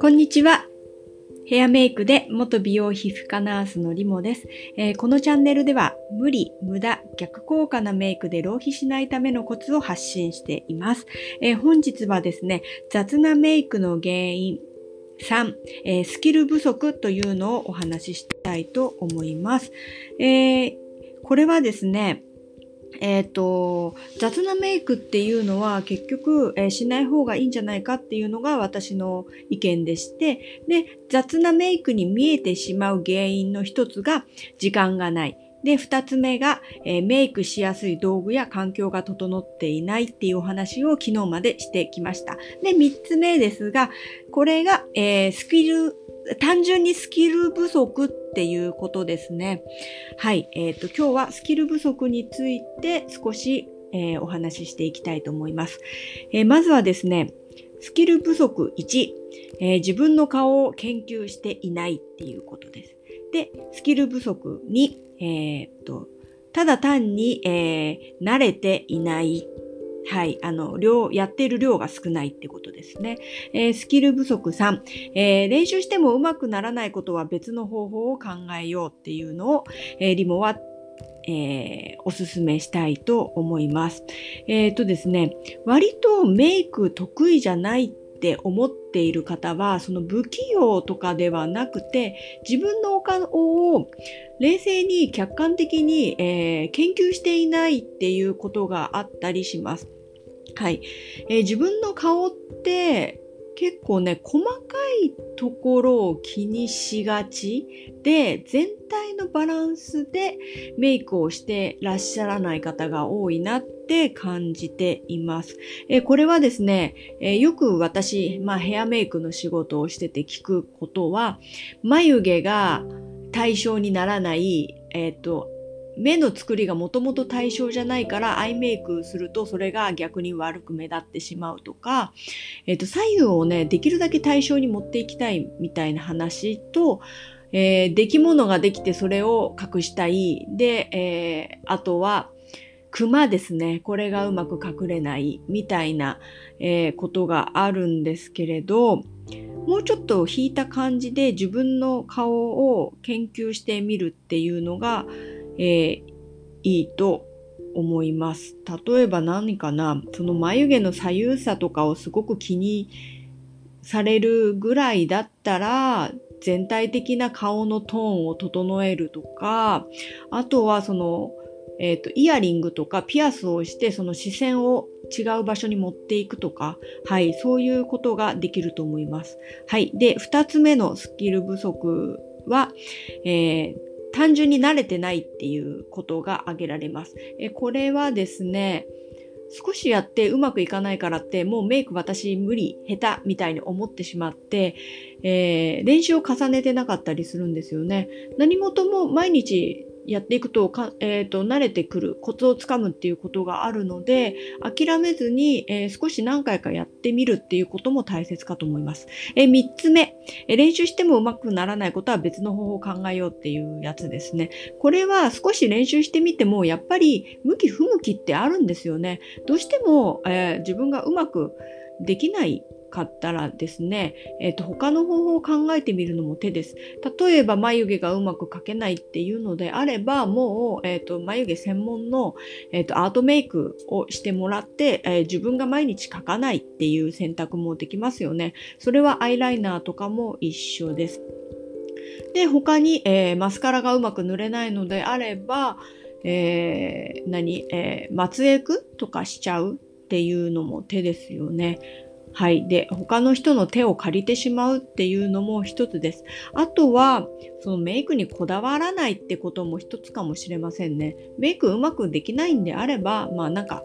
こんにちは。ヘアメイクで元美容皮膚科ナースのリモです、えー、このチャンネルでは無理、無駄、逆効果なメイクで浪費しないためのコツを発信しています。えー、本日はですね、雑なメイクの原因3、えー、スキル不足というのをお話ししたいと思います。えこれはですね、えっ、ー、と、雑なメイクっていうのは結局、えー、しない方がいいんじゃないかっていうのが私の意見でして、で、雑なメイクに見えてしまう原因の一つが時間がない。で、二つ目が、えー、メイクしやすい道具や環境が整っていないっていうお話を昨日までしてきました。で、三つ目ですが、これが、えー、スキル、単純にスキル不足っていうことですね。はい。えっ、ー、と、今日はスキル不足について少し、えー、お話ししていきたいと思います。えー、まずはですね、スキル不足1、えー、自分の顔を研究していないっていうことです。で、スキル不足2、えっと、ただ単に、え慣れていないはい、あの、量、やっている量が少ないってことですね。えー、スキル不足3、えー、練習してもうまくならないことは別の方法を考えようっていうのを、えー、リモはえー、おすすめしたいと思います。えっ、ー、とですね、割とメイク得意じゃないって思っている方は、その不器用とかではなくて、自分のお顔を冷静に客観的に、えー、研究していないっていうことがあったりします。はい。えー、自分の顔って結構ね、細かいところを気にしがちで、全体のバランスでメイクをしてらっしゃらない方が多いなって感じています。えこれはですね、えよく私、まあヘアメイクの仕事をしてて聞くことは、眉毛が対象にならない、えっ、ー、と、目の作りがもともと対象じゃないからアイメイクするとそれが逆に悪く目立ってしまうとか、え、ー、と、左右をね、できるだけ対象に持っていきたいみたいな話と、えー、出来物ができてそれを隠したい。で、えー、あとは、熊ですね。これがうまく隠れないみたいな、えー、ことがあるんですけれど、もうちょっと引いた感じで自分の顔を研究してみるっていうのが、えー、いいと思います。例えば何かな、その眉毛の左右差とかをすごく気にされるぐらいだったら、全体的な顔のトーンを整えるとか、あとはその、えっ、ー、と、イヤリングとかピアスをして、その視線を違う場所に持っていくとか、はい、そういうことができると思います。はい。で、二つ目のスキル不足は、えー単純に慣れてないっていうことが挙げられます。えこれはですね、少しやってうまくいかないからって、もうメイク私無理、下手みたいに思ってしまって、えー、練習を重ねてなかったりするんですよね。何事も毎日やっていくとかえ、ー、と、慣れてくる、コツをつかむっていうことがあるので、諦めずに、えー、少し何回かやってみるっていうことも大切かと思います。えー、3つ目、え練習してもうまくならないことは別の方法を考えようっていうやつですね。これは少し練習してみても、やっぱり向き不向きってあるんですよね。どうしても、え自分がうまくできないかったらですね、え、ー、と、他の方法を考えてみるのも手です。例えば、眉毛がうまく描けないっていうのであれば、もう、え、ー、と、眉毛専門の、え、ー、と、アートメイクをしてもらって、え自分が毎日描かないっていう選択もできますよね。それはアイライナーとかも一緒です。で、他に、えマスカラがうまく塗れないのであれば、えー何、え松江区とかしちゃうっていうのも手ですよね。はい。で、他の人の手を借りてしまうっていうのも一つです。あとは、そのメイクにこだわらないってことも一つかもしれませんね。メイクうまくできないんであれば、まあなんか、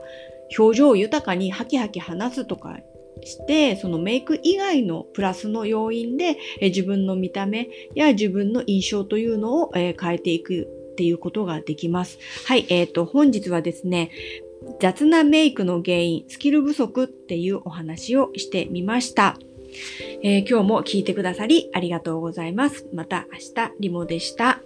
表情豊かにハキハキ話すとかして、そのメイク以外のプラスの要因で、え自分の見た目や自分の印象というのを、え変えていくっていうことができます。はい、えっ、ー、と、本日はですね、雑なメイクの原因、スキル不足っていうお話をしてみました。えー、今日も聞いてくださりありがとうございます。また明日、リモでした。